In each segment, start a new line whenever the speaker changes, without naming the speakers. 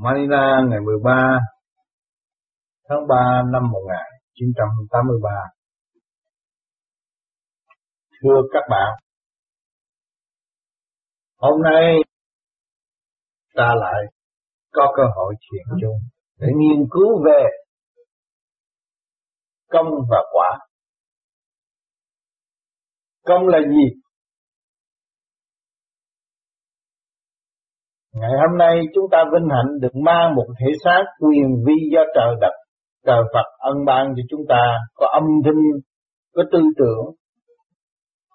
Manila ngày 13 tháng 3 năm 1983. Thưa các bạn, hôm nay ta lại có cơ hội chuyện chung để nghiên cứu về công và quả. Công là gì? Ngày hôm nay chúng ta vinh hạnh được mang một thể xác quyền vi do trời đặt. Trời Phật ân ban cho chúng ta có âm thanh, có tư tưởng,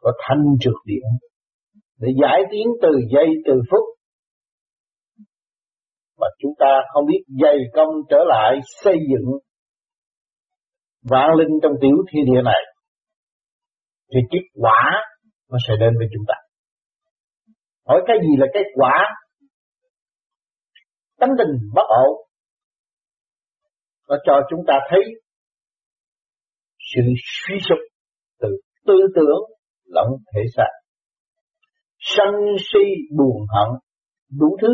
có thanh trượt điện. Để giải tiến từ giây từ phút. Mà chúng ta không biết dày công trở lại xây dựng vạn linh trong tiểu thiên địa này. Thì kết quả nó sẽ đến với chúng ta. Hỏi cái gì là cái quả? Tánh tình bất ổn. Nó cho chúng ta thấy sự suy sụp từ tư tưởng lẫn thể xác. Sân si buồn hận, đủ thứ.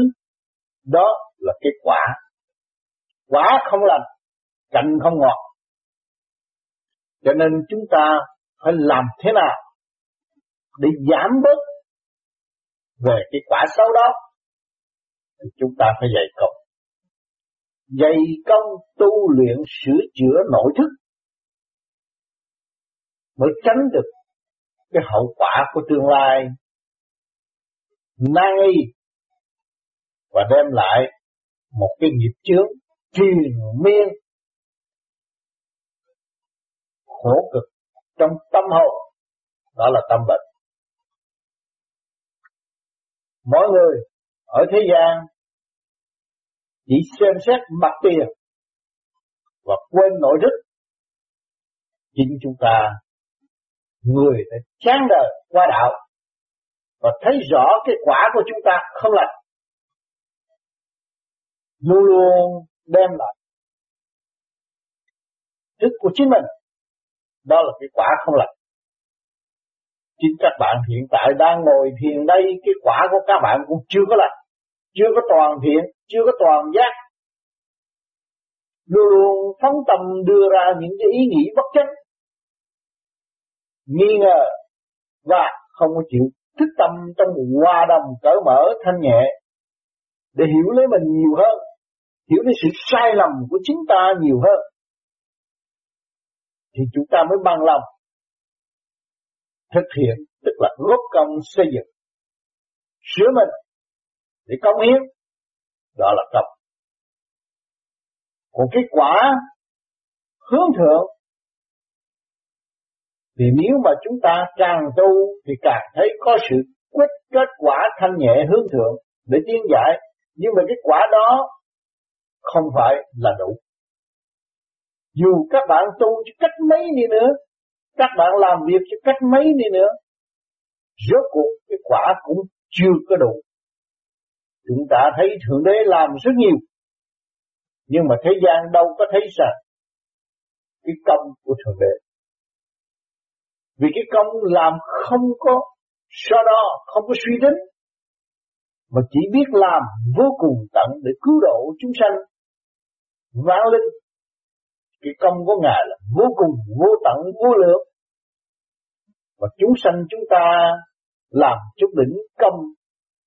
Đó là kết quả. Quả không lành, cạnh không ngọt. Cho nên chúng ta phải làm thế nào để giảm bớt về cái quả xấu đó chúng ta phải dạy công. Dạy công tu luyện sửa chữa nội thức mới tránh được cái hậu quả của tương lai nay y và đem lại một cái nghiệp chướng truyền miên, khổ cực trong tâm hồn đó là tâm bệnh mỗi người ở thế gian chỉ xem xét mặt tiền và quên nội đức, chính chúng ta người đã chán đời qua đạo và thấy rõ cái quả của chúng ta không lành. Luôn luôn đem lại đức của chính mình đó là cái quả không lành. Chính các bạn hiện tại đang ngồi thiền đây cái quả của các bạn cũng chưa có lành chưa có toàn thiện, chưa có toàn giác. Luôn luôn phóng tâm đưa ra những cái ý nghĩ bất chấp nghi ngờ và không có chịu. Thức tâm trong hòa đồng cởi mở thanh nhẹ để hiểu lấy mình nhiều hơn, hiểu lấy sự sai lầm của chính ta nhiều hơn, thì chúng ta mới bằng lòng thực hiện, tức là góp công xây dựng, sửa mình để công hiến đó là công còn kết quả hướng thượng, thì nếu mà chúng ta càng tu thì càng thấy có sự quyết kết quả thanh nhẹ hướng thượng để tiến giải. Nhưng mà cái quả đó không phải là đủ. Dù các bạn tu cho cách mấy đi nữa, các bạn làm việc cho cách mấy đi nữa, rốt cuộc cái quả cũng chưa có đủ. Chúng ta thấy Thượng Đế làm rất nhiều. Nhưng mà thế gian đâu có thấy rằng cái công của Thượng Đế. Vì cái công làm không có so đo, không có suy tính. Mà chỉ biết làm vô cùng tận để cứu độ chúng sanh. Vạn linh. Cái công của Ngài là vô cùng, vô tận, vô lượng. Và chúng sanh chúng ta làm chút đỉnh công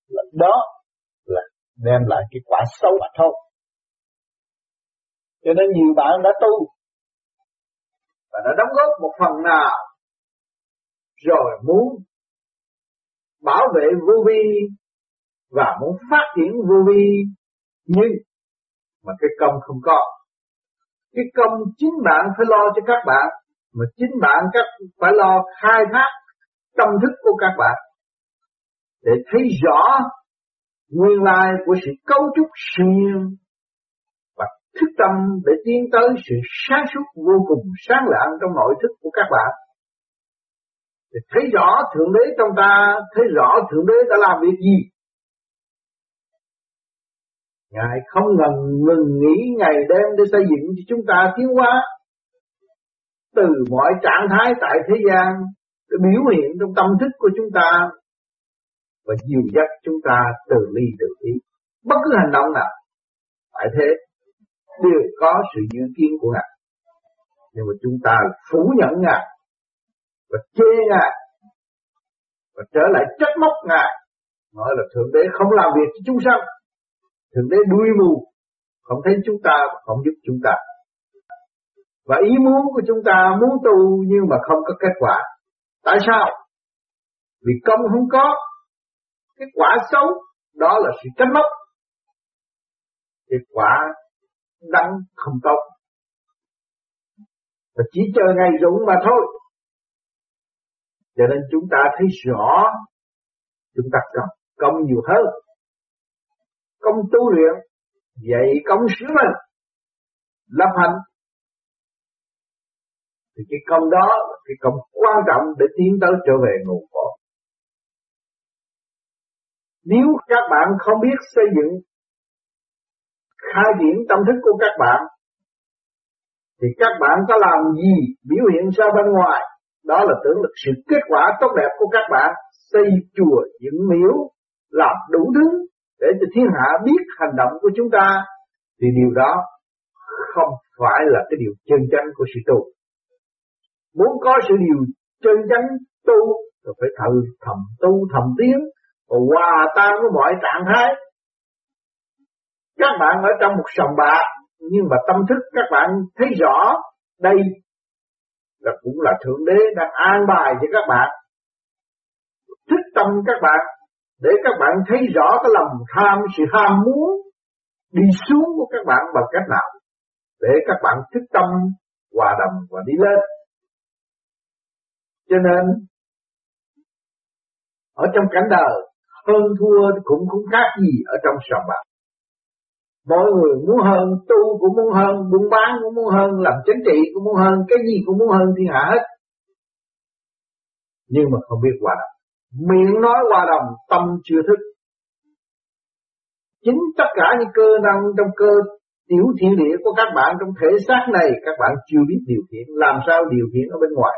là đó là đem lại cái quả xấu mà thôi. Cho nên nhiều bạn đã tu và đã đóng góp một phần nào rồi muốn bảo vệ vô vi và muốn phát triển vô vi nhưng mà cái công không có. Cái công chính bạn phải lo cho các bạn, mà chính bạn các phải lo khai thác tâm thức của các bạn để thấy rõ nguyên lai của sự cấu trúc siêu nhiên và thức tâm để tiến tới sự sáng suốt vô cùng sáng lạng trong nội thức của các bạn. Để thấy rõ Thượng Đế trong ta, thấy rõ Thượng Đế đã làm việc gì. Ngài không ngừng ngừng nghỉ ngày đêm để xây dựng cho chúng ta tiến hóa từ mọi trạng thái tại thế gian để biểu hiện trong tâm thức của chúng ta và dìu dắt chúng ta từ ly từ ý. Bất cứ hành động nào, phải thế, đều có sự dự kiến của Ngài. Nhưng mà chúng ta phủ nhận Ngài, và chê Ngài, và trở lại trách móc Ngài. Nói là Thượng Đế không làm việc cho chúng sanh, Thượng Đế đuôi mù, không thấy chúng ta, không giúp chúng ta. Và ý muốn của chúng ta muốn tu nhưng mà không có kết quả. Tại sao? Vì công không có cái quả xấu, đó là sự trách móc. Cái quả đắng không tốt. Và chỉ chờ ngày rụng mà thôi. Cho nên chúng ta thấy rõ, chúng ta cần công nhiều hơn. Công tu luyện, dạy công sứ mình lập hành thì cái công đó là cái công quan trọng để tiến tới trở về nguồn cội nếu các bạn không biết xây dựng khai triển tâm thức của các bạn, thì các bạn có làm gì, biểu hiện ra bên ngoài, đó là tưởng lực sự kết quả tốt đẹp của các bạn, xây chùa dựng miếu, làm đủ thứ để cho thiên hạ biết hành động của chúng ta, thì điều đó không phải là cái điều chân chánh của sự tu. Muốn có sự điều chân chánh tu, thì phải thử thầm tu thầm tiến và hòa tan với mọi trạng thái. Các bạn ở trong một sòng bạc, nhưng mà tâm thức các bạn thấy rõ đây là cũng là thượng đế đang an bài cho các bạn. Thức tâm các bạn, để các bạn thấy rõ cái lòng tham, sự ham muốn đi xuống của các bạn bằng cách nào? Để các bạn thức tâm, hòa đồng và đi lên. Cho nên, ở trong cảnh đời hơn thua cũng không khác gì ở trong sòng bạc Mọi người muốn hơn, tu cũng muốn hơn, buôn bán cũng muốn hơn, làm chính trị cũng muốn hơn, cái gì cũng muốn hơn thiên hạ hết. Nhưng mà không biết hòa đồng. Miệng nói hòa đồng, tâm chưa thức. Chính tất cả những cơ năng trong cơ tiểu thiên địa của các bạn trong thể xác này, các bạn chưa biết điều khiển, làm sao điều khiển ở bên ngoài.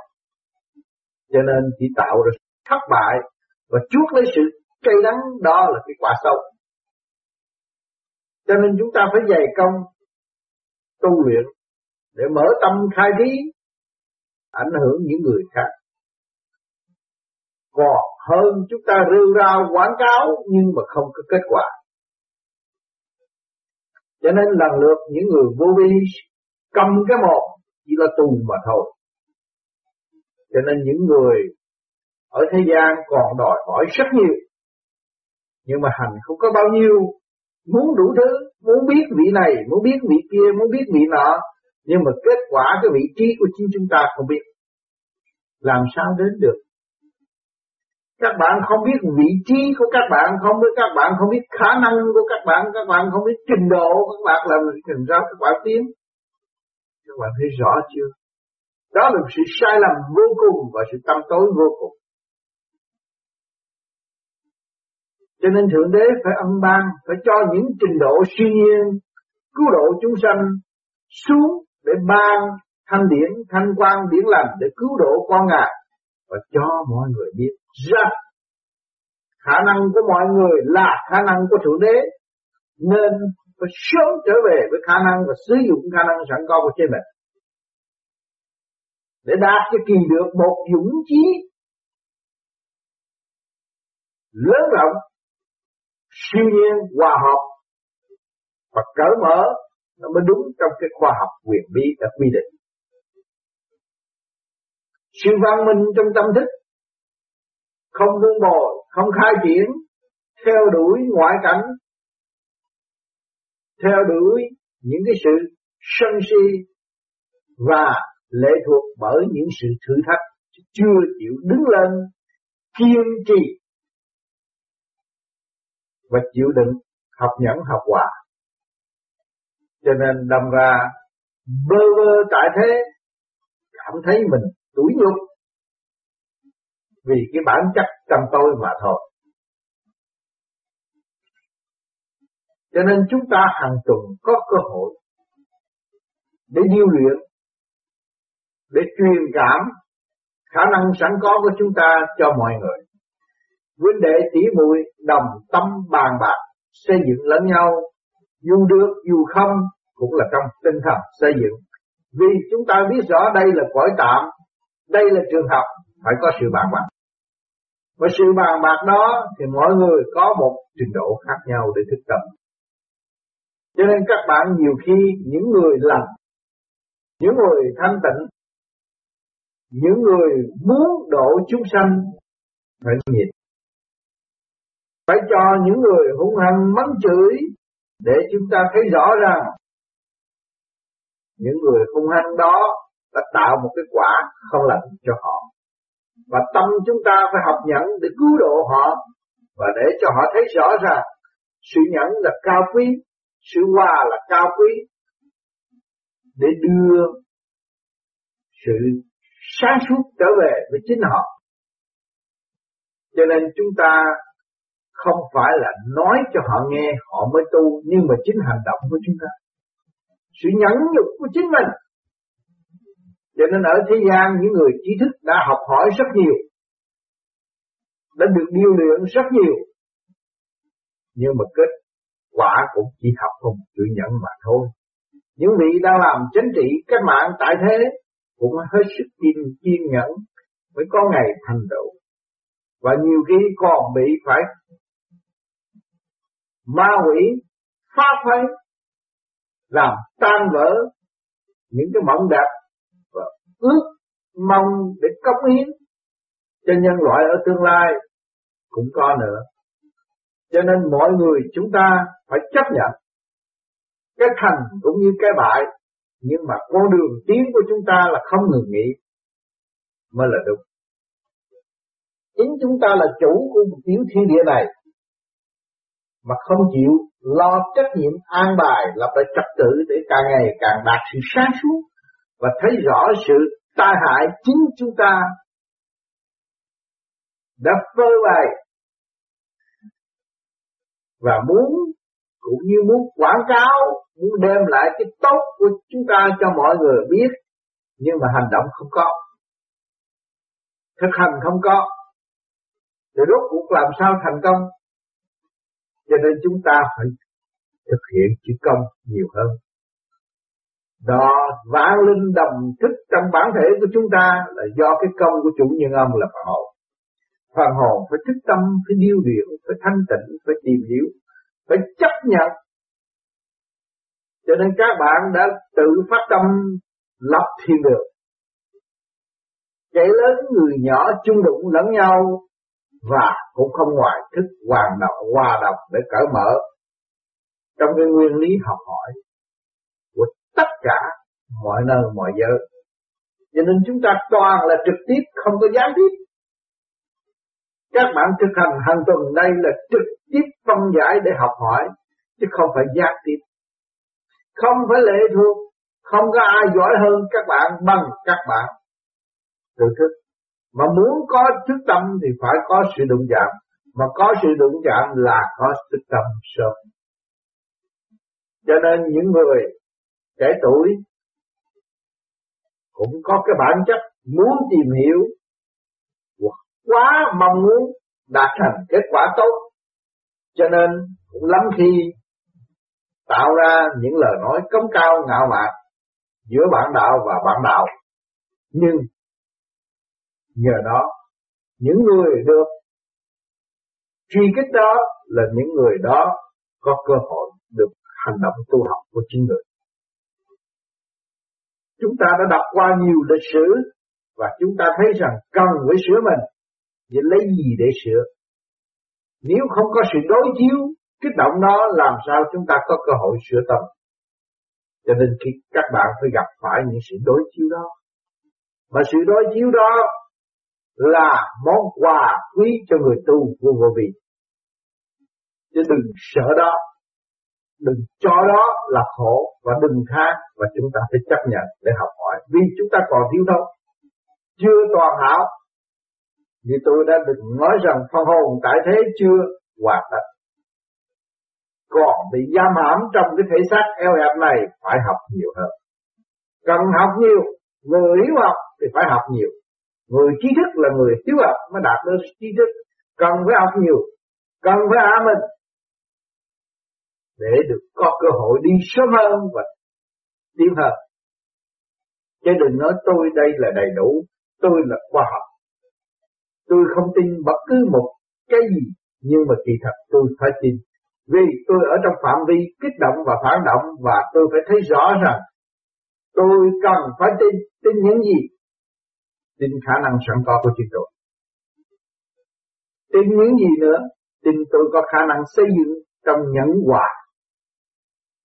Cho nên chỉ tạo ra thất bại và chuốc lấy sự cây đắng đó là cái quả sâu cho nên chúng ta phải dày công, tu luyện để mở tâm khai trí, ảnh hưởng những người khác. Còn hơn chúng ta rêu rao quảng cáo nhưng mà không có kết quả. Cho nên lần lượt những người vô vi cầm cái một chỉ là tù mà thôi. Cho nên những người ở thế gian còn đòi hỏi rất nhiều. Nhưng mà hành không có bao nhiêu muốn đủ thứ, muốn biết vị này, muốn biết vị kia, muốn biết vị nọ, nhưng mà kết quả cái vị trí của chính chúng ta không biết. Làm sao đến được? Các bạn không biết vị trí của các bạn, không biết các bạn không biết khả năng của các bạn, các bạn không biết trình độ của các bạn làm trình ra các bạn tiến. Các bạn thấy rõ chưa? Đó là sự sai lầm vô cùng và sự tâm tối vô cùng. Cho nên Thượng Đế phải âm ban, phải cho những trình độ siêu nhiên, cứu độ chúng sanh xuống để ban thanh điển, thanh quan điển lành để cứu độ con ngài. Và cho mọi người biết rằng khả năng của mọi người là khả năng của Thượng Đế nên phải sớm trở về với khả năng và sử dụng khả năng sẵn có của chính mình. Để đạt cho kỳ được một dũng chí lớn rộng thiên nhiên hòa hợp và cởi mở nó mới đúng trong cái khoa học quyền bí đã quy định. Sự văn minh trong tâm thức không vun bồi, không khai triển, theo đuổi ngoại cảnh, theo đuổi những cái sự sân si và lệ thuộc bởi những sự thử thách chưa chịu đứng lên kiên trì và chịu đựng học nhẫn, học hòa cho nên đâm ra, bơ vơ tại thế, cảm thấy mình tủi nhục vì cái bản chất trong tôi mà thôi. Cho nên chúng ta hàng tuần có cơ hội để điêu luyện, để truyền cảm khả năng sẵn có của chúng ta cho mọi người huynh đệ tỷ muội đồng tâm bàn bạc, xây dựng lẫn nhau. Dù được, dù không, cũng là trong tinh thần xây dựng. Vì chúng ta biết rõ đây là cõi tạm, đây là trường học, phải có sự bàn bạc. Và sự bàn bạc đó thì mỗi người có một trình độ khác nhau để thức tâm cho nên các bạn nhiều khi, những người lành, những người thanh tịnh, những người muốn độ chúng sanh phải nhịn phải cho những người hung hăng mắng chửi để chúng ta thấy rõ ràng những người hung hăng đó đã tạo một cái quả không lành cho họ. Và tâm chúng ta phải học nhẫn để cứu độ họ và để cho họ thấy rõ ràng sự nhẫn là cao quý, sự hòa là cao quý để đưa sự sáng suốt trở về với chính họ. Cho nên chúng ta không phải là nói cho họ nghe, họ mới tu, nhưng mà chính hành động của chúng ta. Sự nhẫn nhục của chính mình. Cho nên ở thế gian, những người trí thức đã học hỏi rất nhiều, đã được điều luyện rất nhiều. Nhưng mà kết quả cũng chỉ học không chịu nhẫn mà thôi. Những vị đang làm chính trị cách mạng tại thế cũng hết sức kiên kiên nhẫn mới có ngày thành tựu. Và nhiều khi còn bị phải ma quỷ, phá phái làm tan vỡ những cái mộng đẹp và ước mong để cống hiến cho nhân loại ở tương lai cũng có nữa. Cho nên mọi người chúng ta phải chấp nhận cái thành cũng như cái bại, nhưng mà con đường tiến của chúng ta là không ngừng nghỉ mới là đúng. Chính chúng ta là chủ của một tiểu thiên địa này mà không chịu lo trách nhiệm an bài lập lại trật tự để càng ngày càng đạt sự sáng suốt và thấy rõ sự tai hại chính chúng ta đã phơi bày và muốn cũng như muốn quảng cáo, muốn đem lại cái tốt của chúng ta cho mọi người biết, nhưng mà hành động không có, thực hành không có. Thì rốt cuộc làm sao thành công? Cho nên chúng ta phải thực hiện chữ công nhiều hơn. Đó, vạn linh đồng thức trong bản thể của chúng ta là do cái công của chủ nhân ông là phần hồn. Phần hồn phải thức tâm, phải điêu luyện, phải thanh tịnh, phải tìm hiểu, phải chấp nhận. Cho nên các bạn đã tự phát tâm lập thiên đường. Kẻ lớn người nhỏ chung đụng lẫn nhau và cũng không ngoài thức hoàn động hòa đồng để cởi mở. Trong cái nguyên lý học hỏi của tất cả mọi nơi, mọi giới, cho nên chúng ta toàn là trực tiếp, không có gián tiếp. Các bạn thực hành hàng tuần đây là trực tiếp phân giải để học hỏi, chứ không phải gián tiếp. Không phải lệ thuộc, không có ai giỏi hơn các bạn bằng các bạn. Tự thức mà muốn có thức tâm thì phải có sự đụng chạm. Mà có sự đụng chạm là có thức tâm sớm. Cho nên những người trẻ tuổi cũng có cái bản chất muốn tìm hiểu quá mong muốn đạt thành kết quả tốt cho nên cũng lắm khi tạo ra những lời nói cống cao ngạo mạn giữa bạn đạo và bạn đạo nhưng Nhờ đó, những người được truy kích đó là những người đó có cơ hội được hành động tu học của chính người. Chúng ta đã đọc qua nhiều lịch sử và chúng ta thấy rằng cần phải sửa mình. Vậy lấy gì để sửa? Nếu không có sự đối chiếu, kích động đó làm sao chúng ta có cơ hội sửa tâm. Cho nên khi các bạn phải gặp phải những sự đối chiếu đó. Mà sự đối chiếu đó là món quà quý cho người tu vô vô vị, Chứ đừng sợ đó, đừng cho đó là khổ và đừng than và chúng ta phải chấp nhận để học hỏi vì chúng ta còn thiếu thốn, chưa toàn hảo. Như tôi đã được nói rằng phân hồn tại thế chưa hoàn tất. Còn bị giam hãm trong cái thể xác eo hẹp này phải học nhiều hơn. Cần học nhiều, người hiểu học thì phải học nhiều Người trí thức là người thiếu học mới đạt được trí thức. Cần phải học nhiều. Cần phải hạ mình. để được có cơ hội đi sớm hơn và tiến hơn. Chứ đừng nói tôi đây là đầy đủ, tôi là khoa học. Tôi không tin bất cứ một cái gì, nhưng mà kỳ thật tôi phải tin. Vì tôi ở trong phạm vi kích động và phản động và tôi phải thấy rõ rằng tôi cần phải tin, tin những gì? Tin khả năng sẵn có của chính tôi. Tin những gì nữa? Tin tôi có khả năng xây dựng trong nhẫn hòa.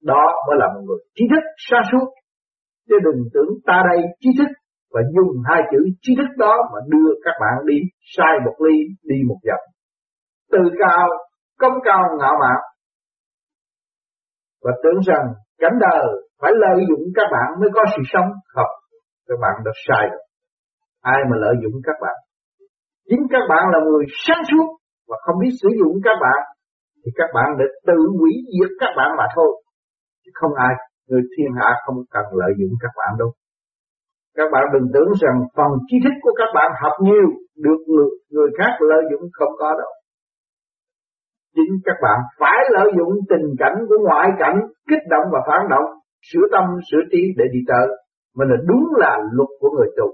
Đó mới là một người trí thức xa suốt. Chứ đừng tưởng ta đây trí thức và dùng hai chữ trí thức đó mà đưa các bạn đi sai một ly đi một dặm. Từ cao, công cao ngạo mạn và tưởng rằng cảnh đời phải lợi dụng các bạn mới có sự sống. Không, các bạn đã sai rồi. Ai mà lợi dụng các bạn? Chính các bạn là người sáng suốt và không biết sử dụng các bạn thì các bạn để tự hủy diệt các bạn mà thôi. Chứ không ai, người thiên hạ không cần lợi dụng các bạn đâu. Các bạn đừng tưởng rằng phần trí thức của các bạn học nhiều được người, người khác lợi dụng không có đâu. Chính các bạn phải lợi dụng tình cảnh của ngoại cảnh kích động và phản động, sửa tâm, sửa trí để đi tới. Mà là đúng là luật của người tu.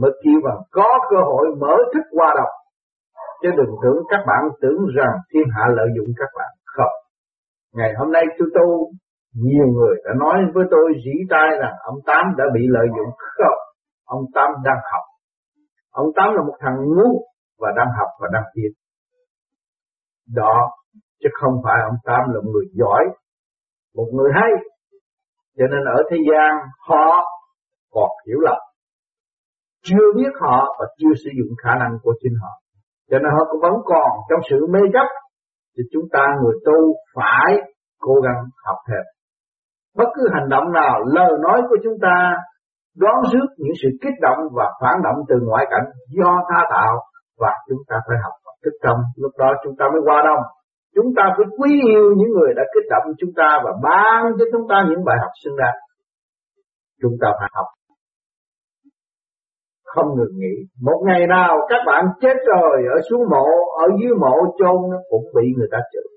Mới kêu bằng có cơ hội mở thức qua đọc. Chứ đừng tưởng các bạn tưởng rằng thiên hạ lợi dụng các bạn. Không. Ngày hôm nay tôi tu, nhiều người đã nói với tôi dĩ tai rằng ông Tám đã bị lợi dụng. Không. Ông Tám đang học. Ông Tám là một thằng ngu và đang học và đang tiến. Đó, chứ không phải ông Tam là một người giỏi, một người hay. Cho nên ở thế gian họ còn hiểu lầm. Chưa biết họ và chưa sử dụng khả năng của chính họ. Cho nên họ cũng vẫn còn trong sự mê chấp. Thì chúng ta người tu phải cố gắng học thêm. Bất cứ hành động nào, lời nói của chúng ta đoán trước những sự kích động và phản động từ ngoại cảnh do tha tạo và chúng ta phải học thức tâm lúc đó chúng ta mới qua đông chúng ta phải quý yêu những người đã kích động chúng ta và ban cho chúng ta những bài học sinh ra. chúng ta phải học không ngừng nghỉ. Một ngày nào các bạn chết rồi, ở xuống mộ, ở dưới mộ chôn nó cũng bị người ta chửi.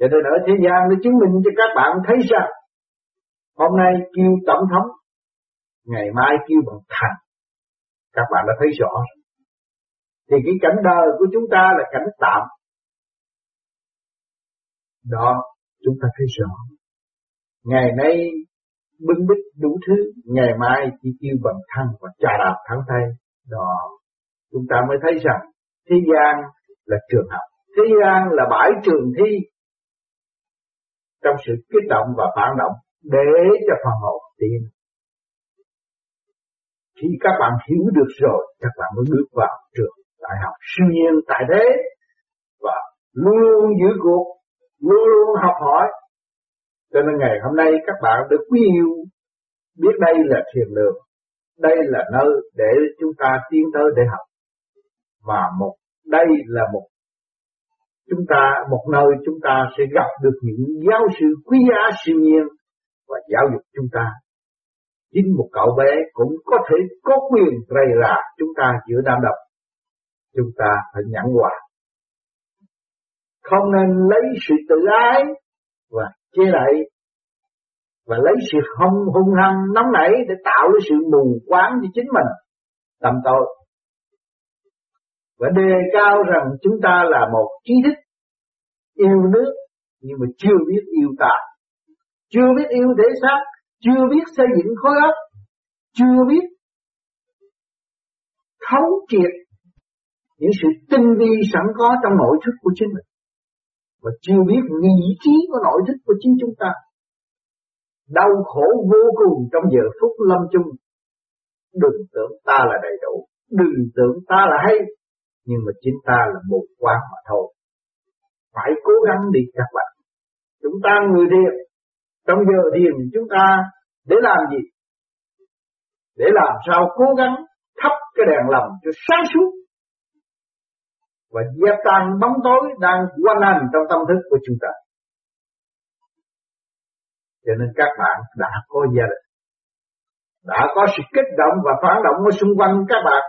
Cho nên ở thế gian nó chứng minh cho các bạn thấy rằng, hôm nay kêu tổng thống, ngày mai kêu bằng thành các bạn đã thấy rõ thì cái cảnh đời của chúng ta là cảnh tạm. Đó, chúng ta thấy rõ. Ngày nay bưng bít đủ thứ. Ngày mai chỉ kêu bằng thân và trà đạp thắng tay. Đó. Chúng ta mới thấy rằng thế gian là trường học. Thế gian là bãi trường thi. Trong sự kích động và phản động để cho phần hồn tiến. Khi các bạn hiểu được rồi, các bạn mới bước vào trường đại học. Siêu nhiên tại thế và luôn luôn giữ cuộc, luôn luôn học hỏi cho nên ngày hôm nay các bạn được quý yêu, biết đây là thiền đường, đây là nơi để chúng ta tiến tới để học. Và một, đây là một, chúng ta, một nơi chúng ta sẽ gặp được những giáo sư quý giá siêu nhiên và giáo dục chúng ta. Chính một cậu bé cũng có thể có quyền rầy là chúng ta giữa đám đông. Chúng ta phải nhẫn hòa. Không nên lấy sự tự ái và chế lại và lấy sự hung hung hăng, nóng nảy để tạo cái sự mù quáng cho chính mình. Tâm tội. Và đề cao rằng chúng ta là một trí thức yêu nước, nhưng mà chưa biết yêu ta. Chưa biết yêu thể xác, chưa biết xây dựng khối óc, chưa biết thấu triệt những sự tinh vi sẵn có trong nội thức của chính mình và chưa biết vị trí của nội thức của chính chúng ta. Đau khổ vô cùng trong giờ phút lâm chung. Đừng tưởng ta là đầy đủ, đừng tưởng ta là hay, nhưng mà chính ta là một quan mà thôi. Phải cố gắng đi các bạn. Chúng ta người thiền, trong giờ thiền chúng ta để làm gì? Để làm sao cố gắng thắp cái đèn lòng cho sáng suốt và dẹp tan bóng tối đang quanh hành trong tâm thức của chúng ta. Cho nên các bạn đã có gia đình, đã có sự kích động và phản động ở xung quanh các bạn.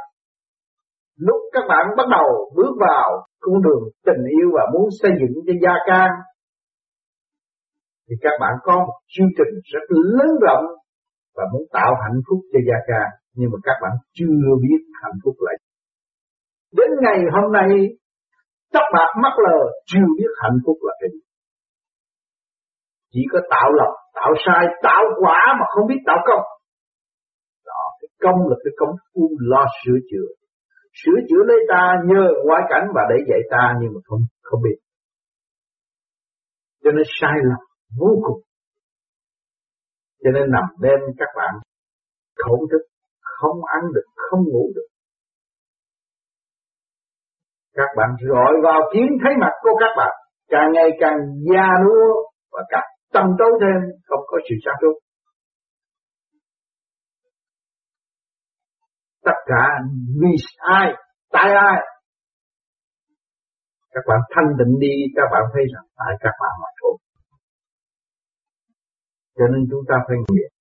Lúc các bạn bắt đầu bước vào
con đường tình yêu và muốn xây dựng cho gia can thì các bạn có một chương trình rất lớn rộng và muốn tạo hạnh phúc cho gia can nhưng mà các bạn chưa biết hạnh phúc là đến ngày hôm nay tóc bạc mắt lờ chưa biết hạnh phúc là cái gì. Chỉ có tạo lập tạo sai, tạo quả mà không biết tạo công. Đó, cái công là cái công phu lo sửa chữa. Sửa chữa lấy ta nhờ ngoại cảnh và để dạy ta nhưng mà không không biết. Cho nên sai lầm vô cùng. Cho nên nằm đêm các bạn khổ thức, không ăn được, không ngủ được các bạn gọi vào kiếm thấy mặt của các bạn, càng ngày càng già nua và càng tâm tối thêm, không có sự sáng suốt tất cả vì ai tại ai? Các bạn thanh định đi, các bạn thấy rằng tại các bạn mà thôi. Cho nên chúng ta phải nguyện.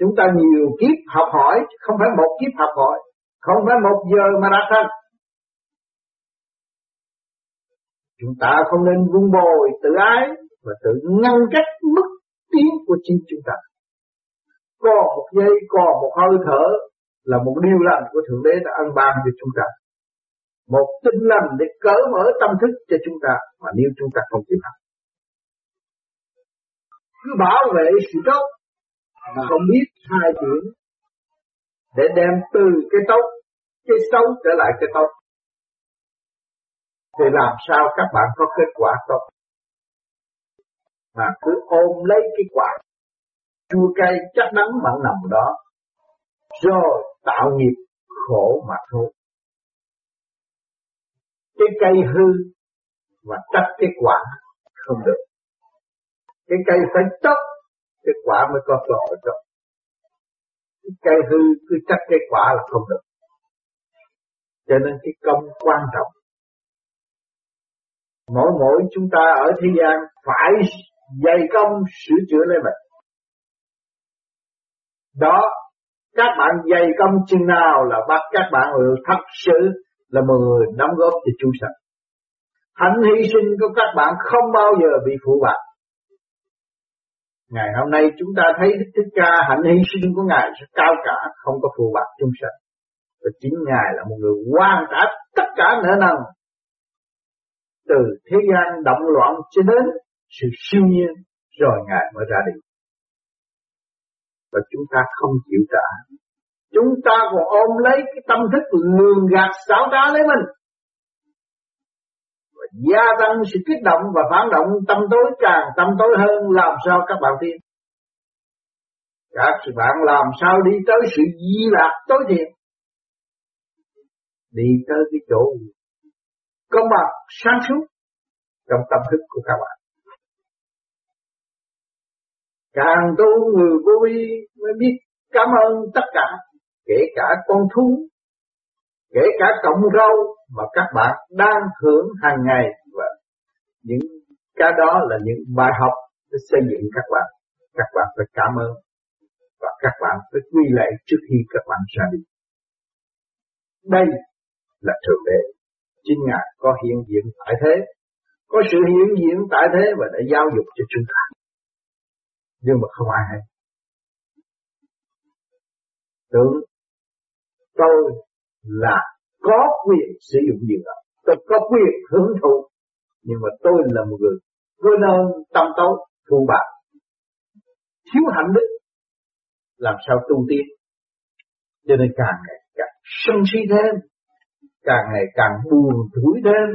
Chúng ta nhiều kiếp học hỏi, không phải một kiếp học hỏi, không phải một giờ mà đã thành. Chúng ta không nên vun bồi tự ái và tự ngăn cách mức tiến của chính chúng ta. Có một giây, có một hơi thở là một điều lành của thượng đế đã ân ban cho chúng ta. Một tinh lành để cởi mở tâm thức cho chúng ta mà nếu chúng ta không chịu học. Cứ bảo vệ sự tốt mà không biết hai chuyện để đem từ cái tốt, cái xấu trở lại cái tốt thì làm sao các bạn có kết quả tốt? Mà cứ ôm lấy cái quả chua cay chắc đắng bạn nằm đó, rồi tạo nghiệp khổ mà thôi. Cái cây hư và trách cái quả không được. Cái cây phải tốt cái quả mới có cơ hội cái cây hư cứ trách cái quả là không được. Cho nên cái công quan trọng mỗi mỗi chúng ta ở thế gian phải dày công sửa chữa lấy mình. Đó các bạn dày công chừng nào là bắt các bạn thật sự là một người đóng góp cho chúng sanh hạnh hy sinh của các bạn không bao giờ bị phụ bạc. Ngày hôm nay chúng ta thấy Đức Thích Ca hạnh hy sinh của Ngài rất cao cả, không có phụ bạc chúng sanh. Và chính Ngài là một người hoàn trả tất cả nợ nần từ thế gian động loạn cho đến sự siêu nhiên rồi Ngài mới ra đi. Và chúng ta không chịu trả. Chúng ta còn ôm lấy cái tâm thức lường gạt xảo trá lấy mình. Và gia tăng sự kích động và phản động, tâm tối càng tâm tối hơn, làm sao các bạn tin. Các bạn làm sao đi tới sự di lạc tối thiện. Đi tới cái chỗ công bằng sáng suốt trong tâm thức của các bạn. Càng tu người vô vi mới biết cảm ơn tất cả, kể cả con thú, kể cả cộng rau mà các bạn đang hưởng hàng ngày và những cái đó là những bài học để xây dựng các bạn. Các bạn phải cảm ơn và các bạn phải quy lệ trước khi các bạn ra đi. Đây là thượng đế, chính ngài có hiện diện tại thế, có sự hiện diện tại thế và đã giáo dục cho chúng ta. Nhưng mà không ai hay. Tưởng tôi là có quyền sử dụng điều đó. Tôi có quyền hưởng thụ, nhưng mà tôi là một người vô nên tâm tấu thu bạc. Thiếu hạnh đức, làm sao tu tiên? Cho nên càng ngày càng sân si thêm càng ngày càng buồn thủi thêm,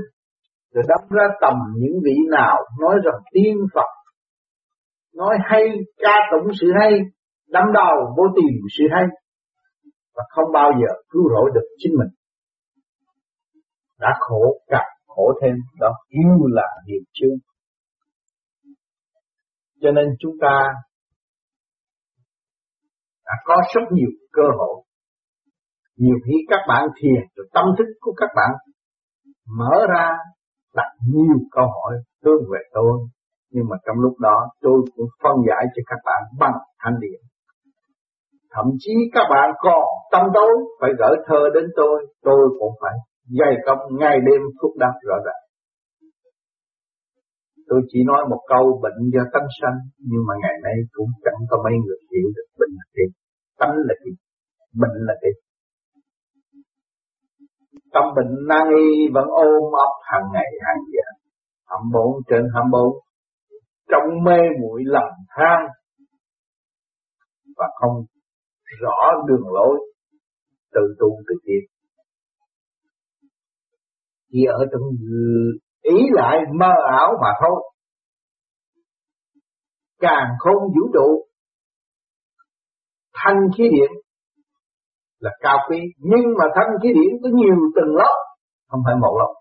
rồi đâm ra tầm những vị nào nói rằng tiên Phật, nói hay ca tụng sự hay đâm đầu vô tìm sự hay, và không bao giờ cứu rỗi được chính mình. Đã khổ, càng khổ thêm, đó yêu là nghiệp chướng cho nên chúng ta đã có rất nhiều cơ hội nhiều khi các bạn thiền rồi tâm thức của các bạn mở ra đặt nhiều câu hỏi hướng về tôi nhưng mà trong lúc đó tôi cũng phân giải cho các bạn bằng thanh điện thậm chí các bạn còn tâm tối phải gửi thơ đến tôi tôi cũng phải dày công ngày đêm phúc đáp rõ ràng. Tôi chỉ nói một câu bệnh do tâm sanh, nhưng mà ngày nay cũng chẳng có mấy người hiểu được bệnh là gì, tánh là gì, bệnh là gì. Tâm bệnh nan y vẫn ôm ấp hàng ngày hàng giờ, hầm bốn trên hầm bốn, trong mê muội lầm than và không rõ đường lối tự tu tự tiến chỉ ở trong ý lại mơ ảo mà thôi. Càng không vũ trụ thanh khí điện là cao quý, nhưng mà thanh khí điển có nhiều tầng lớp không phải một lớp.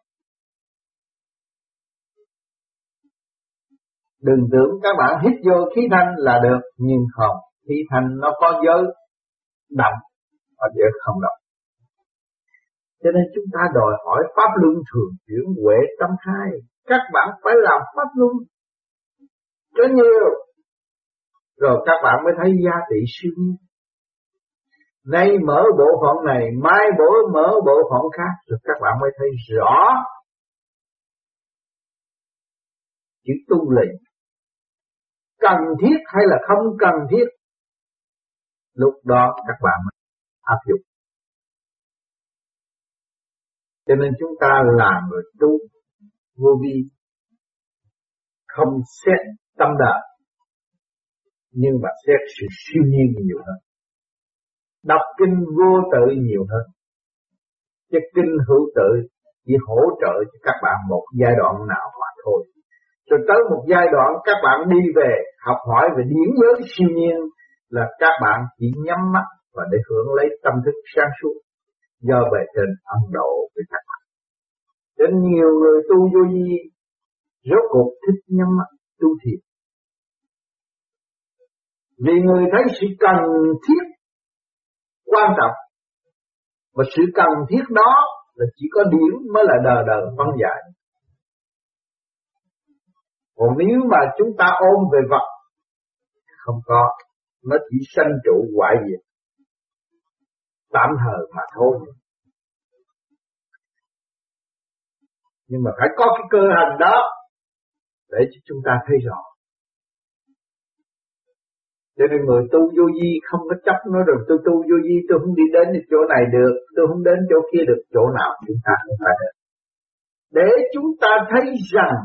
Đừng tưởng các bạn hít vô khí thanh là được, nhưng không, khí thanh nó có giới động và giới không động cho nên chúng ta đòi hỏi pháp luân thường chuyển huệ tâm hai. Các bạn phải làm pháp luân cho nhiều. Rồi các bạn mới thấy giá trị siêu nhiên nay mở bộ phận này, mai bổ mở bộ phận khác, rồi các bạn mới thấy rõ. Chữ tu luyện cần thiết hay là không cần thiết? Lúc đó các bạn mới áp dụng. Cho nên chúng ta làm người tu vô vi, không xét tâm đạo nhưng mà xét sự siêu nhiên nhiều hơn đọc kinh vô tự nhiều hơn chứ kinh hữu tự chỉ hỗ trợ cho các bạn một giai đoạn nào mà thôi rồi tới một giai đoạn các bạn đi về, học hỏi về điển giới siêu nhiên là các bạn chỉ nhắm mắt và để hưởng lấy tâm thức sáng suốt do về trên ân độ với các bạn. Đến nhiều người tu vô vi, rốt cuộc thích nhắm mắt tu thiền. Vì người thấy sự cần thiết quan trọng và sự cần thiết đó là chỉ có điển mới là đời đời phân giải. Còn nếu mà chúng ta ôm về vật không có, nó chỉ sanh trụ hoại diệt tạm thời mà thôi. Nhưng mà phải có cái cơ hành đó để cho chúng ta thấy rõ. Cho nên người tu vô vi không có chấp nó rồi tôi tu vô vi tôi không đi đến chỗ này được, tôi không đến chỗ kia được, chỗ nào chúng ta không phải được. Để chúng ta thấy rằng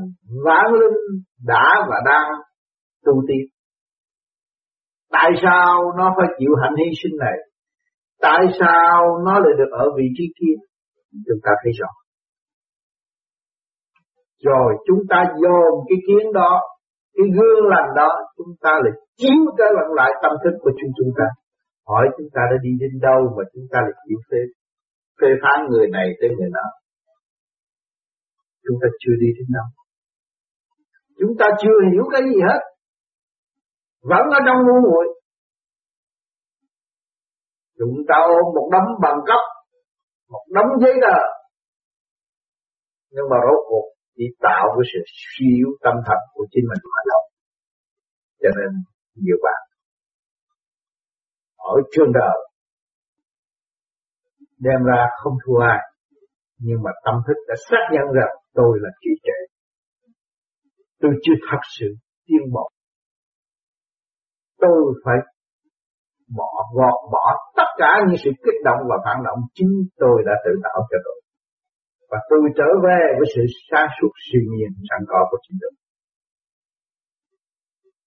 vạn linh đã và đang tu tiên Tại sao nó phải chịu hạnh hy sinh này? Tại sao nó lại được ở vị trí kia? Chúng ta thấy rõ. Rồi chúng ta dồn cái kiến đó, cái gương lành đó, chúng ta lại chiếu trở lặng lại tâm thức của chúng chúng ta. Hỏi chúng ta đã đi đến đâu mà chúng ta lại chịu phê, phê phán người này tới người nào. Chúng ta chưa đi đến đâu. Chúng ta chưa hiểu cái gì hết. Vẫn ở trong ngu muội chúng ta ôm một đống bằng cấp một đống giấy tờ nhưng mà rốt cuộc chỉ tạo cái sự siêu tâm thần của chính mình mà thôi cho nên, nhiều bạn ở trường đời đem ra không thua ai, nhưng mà tâm thức đã xác nhận rằng tôi là trí trẻ tôi chưa thật sự tiến bộ. Tôi phải bỏ gọt bỏ tất cả những sự kích động và phản động chính tôi đã tự tạo cho tôi và tôi trở về với sự xa suốt siêu nhiên sẵn có của chính tôi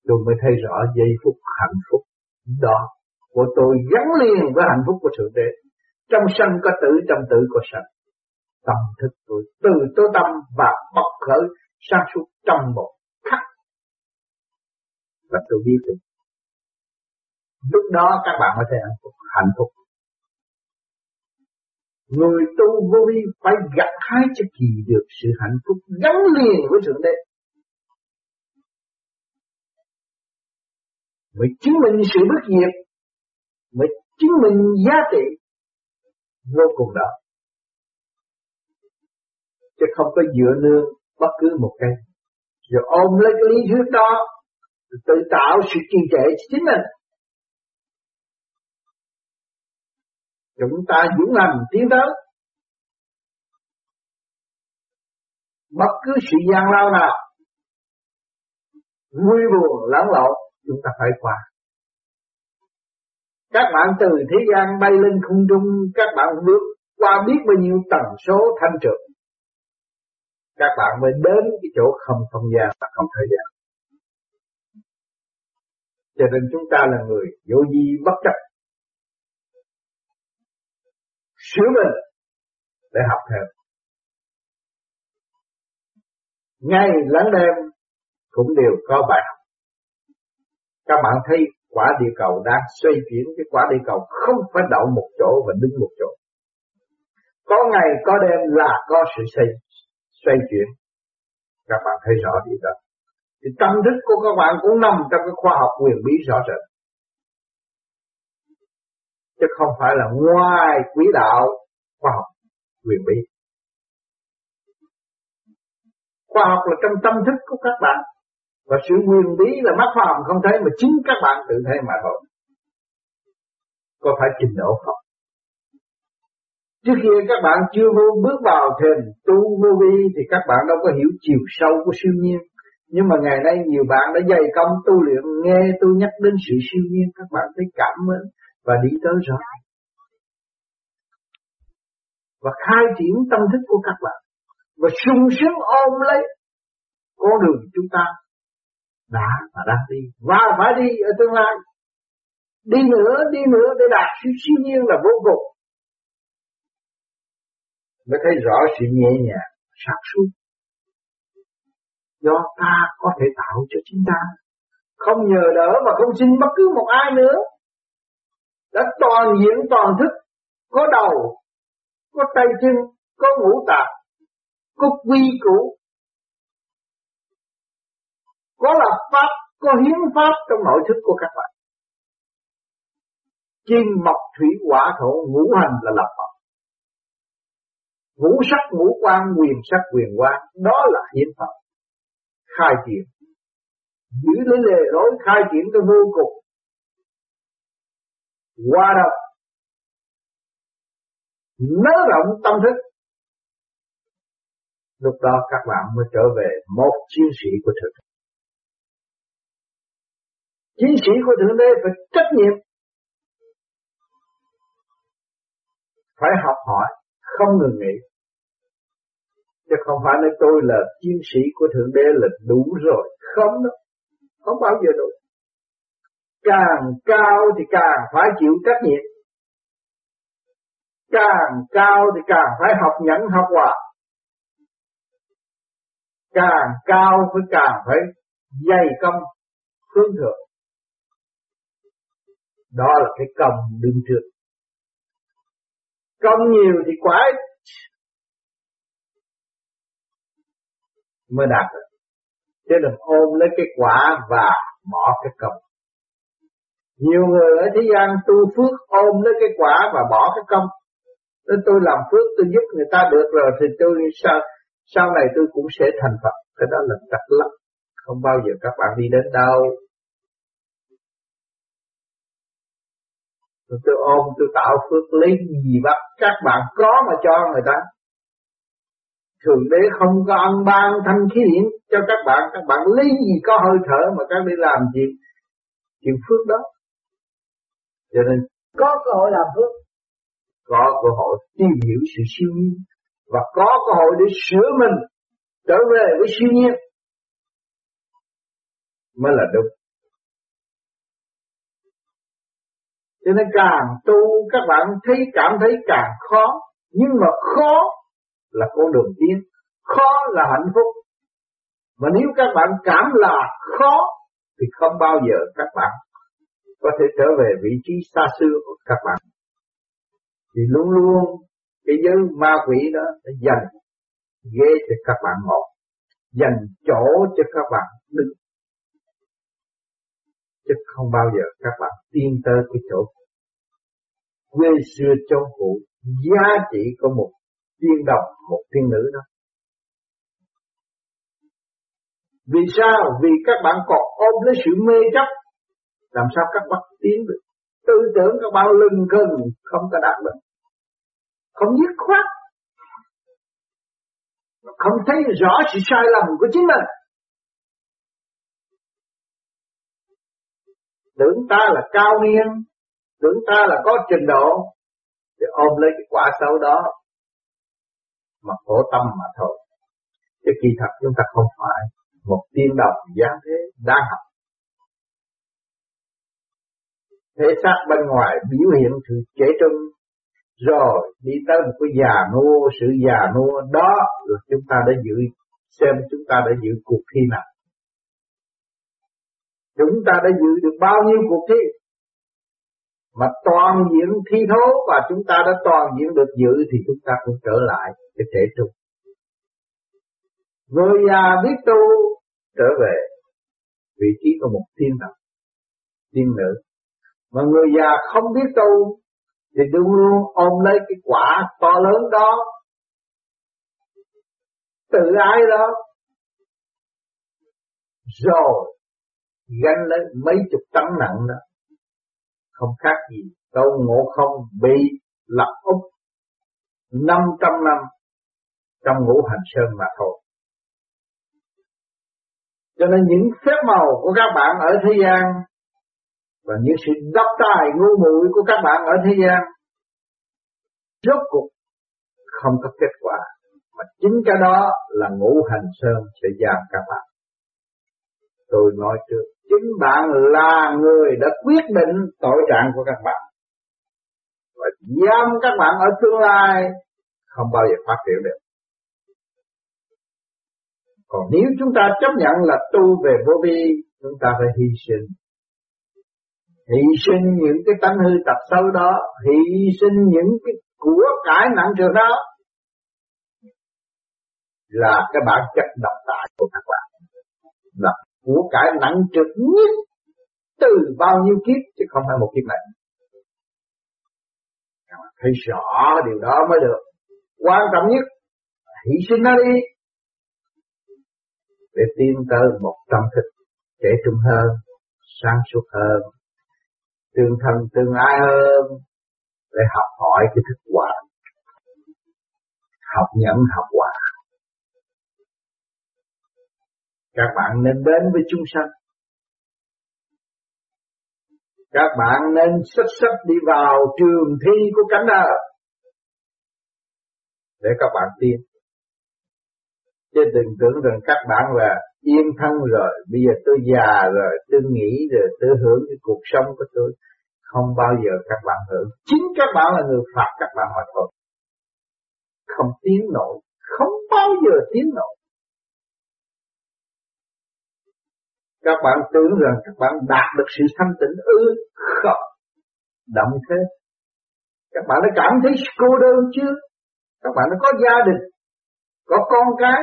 tôi mới thấy rõ giây phút hạnh phúc đó của tôi gắn liền với hạnh phúc của thượng đế. Trong sanh có tử, trong tử có sanh tâm thức tôi từ tố tâm và bộc khởi sáng suốt trong một khắc. Và tôi biết được. Lúc đó các bạn mới thấy hạnh phúc. Hạnh phúc người tu vô vi phải gặt hái cho kỳ được sự hạnh phúc gắn liền với thượng đế. Mới chứng minh sự bất diệt, mới chứng minh giá trị vô cùng đó. Chứ không có dựa nương bất cứ một cái. Rồi ôm lấy cái lý thuyết đó, tự tạo sự trì trệ chính mình. Chúng ta dũng hành tiến tới. Bất cứ sự gian lao nào, vui buồn, lẫn lộn, chúng ta phải qua. Các bạn từ thế gian bay lên không trung, các bạn bước qua biết bao nhiêu tần số thanh trực các bạn mới đến cái chỗ không không gian và không thời gian. Cho nên chúng ta là người vô di bất chấp sửa mình để học thêm ngay lẫn đêm cũng đều có bài học. Các bạn thấy quả địa cầu đang xoay chuyển, cái quả địa cầu không phải đậu một chỗ và đứng một chỗ. Có ngày, có đêm là có sự xoay xoay chuyển. Các bạn thấy rõ điều đó. Thì tâm thức của các bạn cũng nằm trong cái khoa học quyền bí rõ rệt chứ không phải là ngoài quỹ đạo khoa học quyền bí. Khoa học là trong tâm thức của các bạn. Và sự quyền bí là mắt khoa học không thấy, mà chính các bạn tự thấy mà thôi. Có phải trình độ không? Trước khi các bạn chưa vô bước vào thềm tu vô vi, thì các bạn đâu có hiểu chiều sâu của siêu nhiên. Nhưng mà ngày nay nhiều bạn đã dày công tu luyện, nghe tôi nhắc đến sự siêu nhiên, các bạn thấy cảm ơn và đi tới rõ và khai triển tâm thức của các bạn. Và sung sướng ôm lấy con đường chúng ta đã và đang đi. Và phải đi ở tương lai. Đi nữa đi nữa để đạt sự siêu nhiên là vô cùng. Mới thấy rõ sự nhẹ nhàng, sáng suốt. Do ta có thể tạo cho chúng ta. Không nhờ đỡ và không xin bất cứ một ai nữa đã toàn diện toàn thức, có đầu, có tay chân, có ngũ tạng, có quy củ. Có lập pháp, có hiến pháp trong nội thức của các bạn. Kim mộc thủy hỏa thổ, ngũ hành là lập pháp ngũ sắc, ngũ quan, quyền sắc, quyền quan, đó là hiến pháp. Khai triển. Giữ lấy lề lối, khai triển tới vô cùng qua đâu? Nới rộng tâm thức. Lúc đó các bạn mới trở về một chiến sĩ của thượng đế. Chiến sĩ của thượng đế phải trách nhiệm. Phải học hỏi, không ngừng nghỉ. Chứ không phải nói tôi là chiến sĩ của thượng đế là đủ rồi, không đó không bao giờ đủ càng cao thì càng phải chịu trách nhiệm. Càng cao thì càng phải học nhẫn, học hòa. Càng cao phải càng phải dày công phương thượng. Đó là cái công đương trước công nhiều thì quả mới đạt được. Chứ đừng ôm lấy cái quả và bỏ cái công nhiều người ở thế gian tu phước ôm lấy cái quả và bỏ cái công. Nên tôi làm phước, tôi giúp người ta được rồi, thì tôi sao sau này tôi cũng sẽ thành Phật. Cái đó là trật lắm. Không bao giờ các bạn đi đến đâu. Rồi tôi ôm, tôi tạo phước lấy gì bắt các bạn có mà cho người ta. Thường đế không có ăn ban thanh khí điển cho các bạn. Các bạn lấy gì có hơi thở mà các đi làm gì? Chuyện phước đó cho nên có cơ hội làm phước. có cơ hội tìm hiểu sự siêu nhiên và có cơ hội để sửa mình trở về với siêu nhiên mới là đúng. Cho nên càng tu các bạn thấy cảm thấy càng khó nhưng mà khó là con đường tiến khó là hạnh phúc. Mà nếu các bạn cảm là khó thì không bao giờ các bạn có thể trở về vị trí xa xưa của các bạn. Thì luôn luôn cái giới ma quỷ đó sẽ dành ghế cho các bạn ngồi, dành chỗ cho các bạn đứng. Chứ không bao giờ các bạn tiến tới cái chỗ quê xưa châu cụ giá trị của một tiên đồng, một tiên nữ đó. Vì sao? Vì các bạn còn ôm lấy sự mê chấp làm sao các bạn tiến được? Tư tưởng các bao lưng cân không có đạt được. Không dứt khoát. Không thấy rõ sự sai lầm của chính mình. Tưởng ta là cao niên, tưởng ta là có trình độ, thì ôm lấy cái quả xấu đó, mà khổ tâm mà thôi. Chứ kỳ thật chúng ta không phải một tiên đồng giá thế, đang học thể xác bên ngoài biểu hiện sự trẻ trung rồi, đi tới một cái già nua, sự già nua đó là chúng ta đã dự xem chúng ta đã dự cuộc thi nào. Chúng ta đã dự được bao nhiêu cuộc thi? Mà toàn diện thi thố và chúng ta đã toàn diện được dự thì chúng ta cũng trở lại cái thể trung người già biết tu trở về. Vị trí của một thiên thần thiên nữ mà người già không biết tu, thì luôn luôn ôm lấy cái quả to lớn đó. Tự ái đó. Rồi, gánh lấy mấy chục tấn nặng đó. Không khác gì tôn ngộ không bị lập úc năm trăm năm trong ngũ hành sơn mà thôi. Cho nên những phép màu của các bạn ở thế gian và những sự đắp tài ngu muội của các bạn ở thế gian, rốt cuộc không có kết quả. Mà chính cái đó là ngũ hành sơn sẽ giam các bạn. Tôi nói trước, chính bạn là người đã quyết định tội trạng của các bạn. Và giam các bạn ở tương lai không bao giờ phát triển được. Còn nếu chúng ta chấp nhận là tu về vô vi, chúng ta phải hy sinh hy sinh những cái tánh hư tật xấu đó hy sinh những cái của cải nặng trược đó, là cái bản chất độc tài của các bạn. Là của cải nặng trược nhất từ bao nhiêu kiếp chứ không phải một kiếp này. Thấy rõ điều đó mới được. Quan trọng nhất hy sinh nó đi. Để tiến tới một tâm thức trẻ trung hơn, sáng suốt hơn tương thân tương ái hơn, để học hỏi cái thức quả. Học nhẫn, học quả. Các bạn nên đến với chúng sanh. Các bạn nên sắp sắc đi vào trường thi của cánh đời. Để các bạn tiến chứ đừng tưởng rằng các bạn là yên thân rồi, bây giờ tôi già rồi, tôi nghĩ rồi, tôi hưởng cái cuộc sống của tôi. Không bao giờ các bạn hưởng. Chính các bạn là người phạt các bạn mà thôi. Không tiến nổi. Không bao giờ tiến nổi. Các bạn tưởng rằng các bạn đạt được sự thanh tịnh ư? Không. Động thế. Các bạn đã cảm thấy cô đơn chưa? Các bạn đã có gia đình, có con cái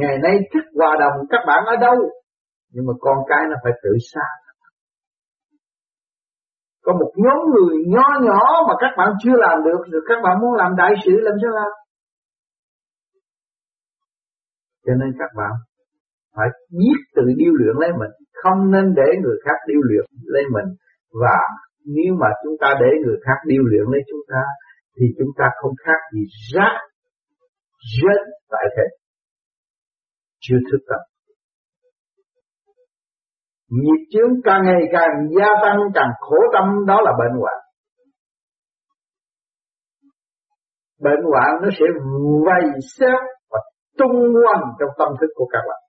ngày nay thức hòa đồng, các bạn ở đâu? Nhưng mà con cái nó phải tự xa có một nhóm người nho nhỏ mà các bạn chưa làm được, rồi các bạn muốn làm đại sự làm sao làm? Cho nên các bạn phải biết tự điêu luyện lấy mình. Không nên để người khác điêu luyện lấy mình. Và nếu mà chúng ta để người khác điêu luyện lấy chúng ta, thì chúng ta không khác gì rác rớt tại thế chưa thức tâm Nghiệp chướng càng ngày càng gia tăng, càng khổ tâm, đó là bệnh hoạn. Bệnh hoạn nó sẽ vây xếp và tung quanh trong tâm thức của các bạn.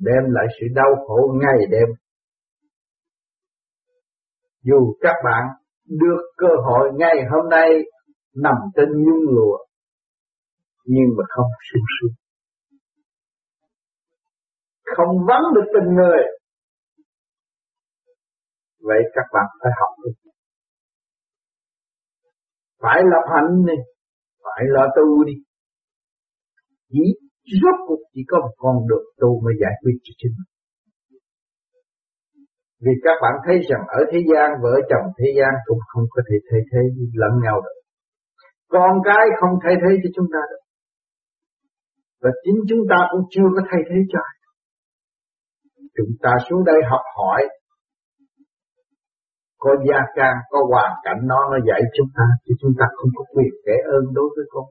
Đem lại sự đau khổ ngày đêm. Dù các bạn được cơ hội ngày hôm nay nằm trên nhung lụa nhưng mà không sung sướng. Không vắng được tình người. Vậy các bạn phải học đi. Phải lập hạnh đi. Phải lo tu đi. Chỉ rốt cuộc chỉ có một con đường tu mới giải quyết cho chính mình. Vì các bạn thấy rằng ở thế gian, vợ chồng thế gian cũng không có thể thay thế lẫn nhau được. Con cái không thay thế cho chúng ta được và chính chúng ta cũng chưa có thay thế cho ai chúng ta xuống đây học hỏi có gia can, có hoàn cảnh nó nó dạy chúng ta, chứ chúng ta không có quyền kể ơn đối với con.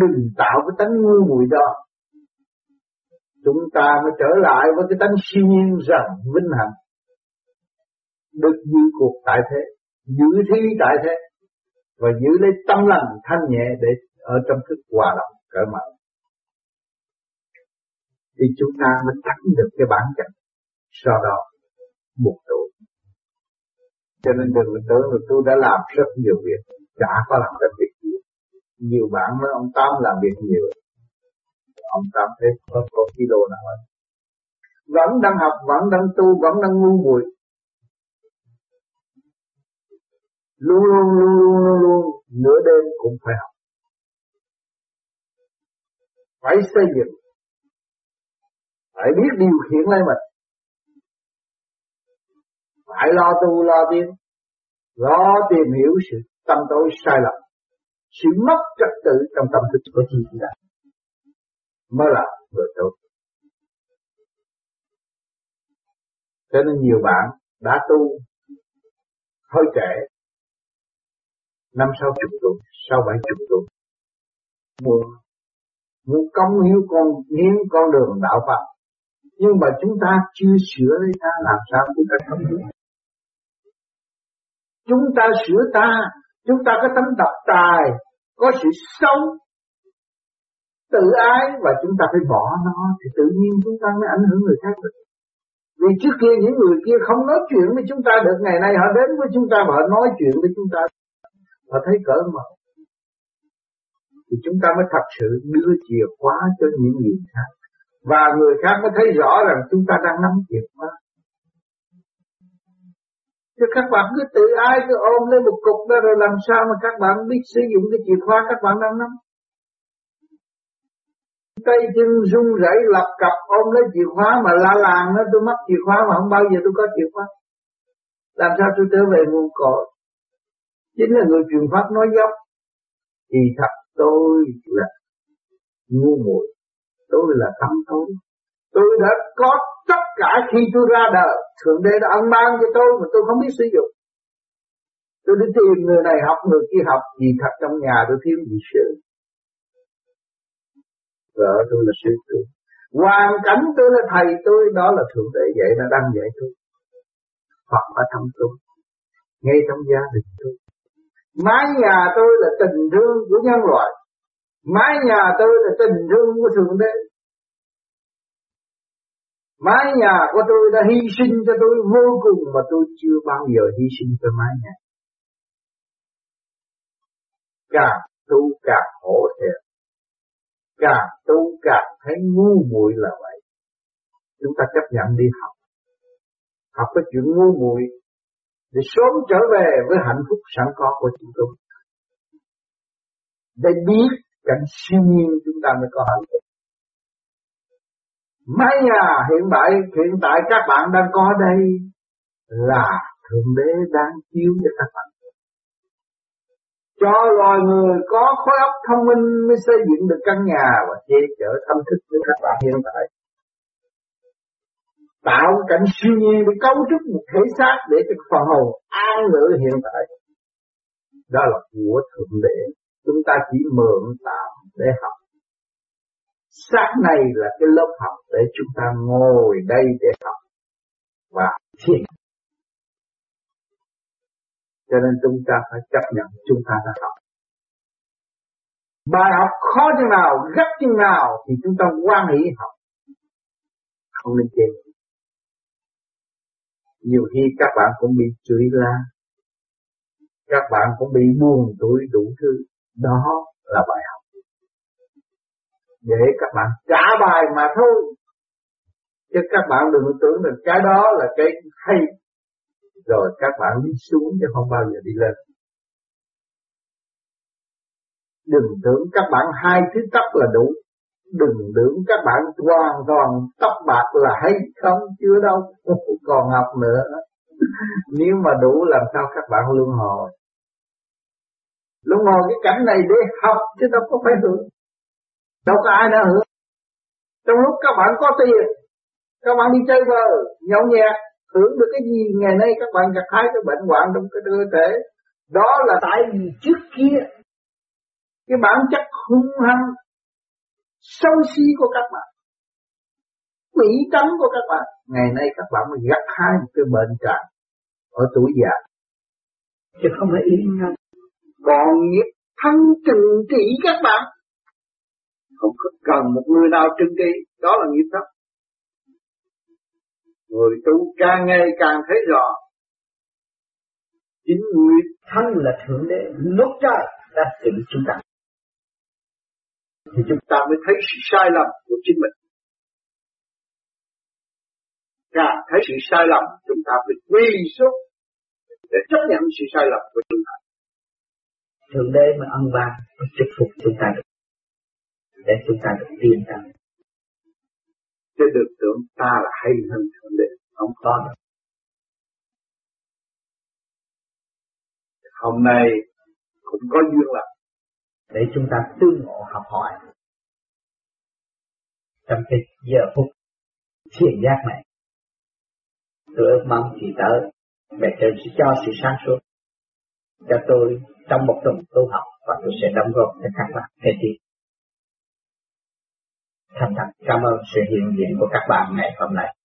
Đừng tạo cái tánh ngu muội đó. Chúng ta mới trở lại với cái tánh siêu nhiên rằng vinh hạnh. Được giữ cuộc tại thế, giữ thi tại thế, và giữ lấy tâm lành thanh nhẹ để ở trong thức hòa động cởi mở. Thì chúng ta mới tránh được cái bản chất sau đó buộc tội. Cho nên đừng tưởng là tôi đã làm rất nhiều việc, chả có làm được việc gì. Nhiều bạn nói ông Tám làm việc nhiều, ông Tám thấy có, có kilo nào hết Vẫn đang học, vẫn đang tu, vẫn đang ngu muội luôn luôn luôn luôn luôn luôn nửa đêm cũng phải học phải xây dựng. Phải biết điều khiển lấy mình. Phải lo tu, lo tiến. Lo tìm hiểu sự tâm tối sai lầm. Sự mất trật tự trong tâm thức của chúng ta. Mới là người tốt cho nên nhiều bạn đã tu hơi trẻ năm sau chục tuổi sau bảy chục tuổi mua muốn công hiếu con, hiến con đường đạo Phật. Nhưng mà chúng ta chưa sửa lấy ta, làm sao chúng ta không biết chúng ta sửa ta, chúng ta có tấm độc tài, có sự sống tự ái và chúng ta phải bỏ nó thì tự nhiên chúng ta mới ảnh hưởng người khác được. Vì trước kia những người kia không nói chuyện với chúng ta được, ngày nay họ đến với chúng ta và họ nói chuyện với chúng ta. Họ thấy cỡ mở thì chúng ta mới thật sự đưa chìa khóa cho những người khác. Và người khác mới thấy rõ rằng chúng ta đang nắm chìa khóa. Chứ các bạn cứ tự ai cứ ôm lên một cục đó rồi làm sao mà các bạn biết sử dụng cái chìa khóa các bạn đang nắm. Tay chân run rẩy lập cập ôm lấy chìa khóa mà la làng nó tôi mất chìa khóa mà không bao giờ tôi có chìa khóa. Làm sao tôi trở về nguồn cội? Chính là người truyền pháp nói dốc. Thì thật tôi là ngu muội tôi là tâm tối, tôi đã có tất cả khi tôi ra đời. Thượng đế đã ân ban cho tôi mà tôi không biết sử dụng. Tôi đi tìm người này học người kia học gì thật trong nhà tôi thiếu gì sư vợ tôi là sư tôi hoàn cảnh tôi là thầy tôi đó là thượng đế dạy đã đang dạy tôi. Phật ở trong tôi ngay trong gia đình tôi. Mái nhà tôi là tình thương của nhân loại. Mái nhà tôi là tình thương của Thượng Đế. Mái nhà của tôi đã hy sinh cho tôi vô cùng mà tôi chưa bao giờ hy sinh cho mái nhà. Càng tu càng khổ thiệt. Càng tu càng thấy ngu muội là vậy. Chúng ta chấp nhận đi học. Học cái chuyện ngu muội để sớm trở về với hạnh phúc sẵn có của chúng tôi. Để biết cảnh siêu nhiên chúng ta mới có hạnh phúc. Mái nhà hiện tại hiện tại các bạn đang có đây là Thượng Đế đang chiếu cho các bạn. Cho loài người có khối óc thông minh mới xây dựng được căn nhà và che chở thâm thức với các bạn hiện tại tạo cảnh siêu nhiên để cấu trúc một thể xác để cho phần hồn an ngữ hiện tại. Đó là của thượng đế. Chúng ta chỉ mượn tạm để học. Xác này là cái lớp học để chúng ta ngồi đây để học và thiền. Cho nên chúng ta phải chấp nhận chúng ta đã học. Bài học khó chừng nào, gấp chừng nào thì chúng ta quan hệ học. Không nên chê nhiều khi các bạn cũng bị chửi la. Các bạn cũng bị buồn tuổi đủ thứ. Đó là bài học. Để các bạn trả bài mà thôi. Chứ các bạn đừng tưởng được cái đó là cái hay. Rồi các bạn đi xuống chứ không bao giờ đi lên. Đừng tưởng các bạn hai thứ tóc là đủ đừng tưởng các bạn hoàn toàn tóc bạc là hay không, chưa đâu. Còn học nữa. Nếu mà đủ làm sao các bạn luân hồi? Luân hồi cái cảnh này để học chứ đâu có phải hưởng. Đâu có ai đã hưởng. Trong lúc các bạn có tiền, các bạn đi chơi vờ, nhậu nhẹt, hưởng được cái gì? Ngày nay các bạn gặp hai cái bệnh hoạn trong cái cơ thể. Đó là tại vì trước kia, cái bản chất hung hăng sâu xí của các bạn. Mỹ tánh của các bạn. Ngày nay các bạn mới gặt hái một cái bệnh trạng ở tuổi già. Chứ không phải yên nhau còn nghiệp thân trừng trị các bạn. Không cần một người nào trừng trị. Đó là nghiệp thấp người tu càng ngày càng thấy rõ. Chính người thân là thượng đế. Lúc trời đã trị chúng ta thì chúng ta mới thấy sự sai lầm của chính mình. Càng thấy sự sai lầm chúng ta phải quy xuống để chấp nhận sự sai lầm của chúng ta. Thượng đế mà ân ban và chúc phục chúng ta được. Để chúng ta được yên tâm chứ được tưởng ta là hay hơn thượng đế. Không có đâu. Hôm nay cũng có duyên lắm để chúng ta tương ngộ học hỏi trong cái giờ phút thiền giác này, tôi ước mong chị tới, mẹ trời sẽ cho sự sáng suốt cho tôi trong một tuần tu học và tôi sẽ đóng góp cho các bạn kế tiếp. Thành thật cảm ơn sự hiện diện của các bạn ngày hôm nay.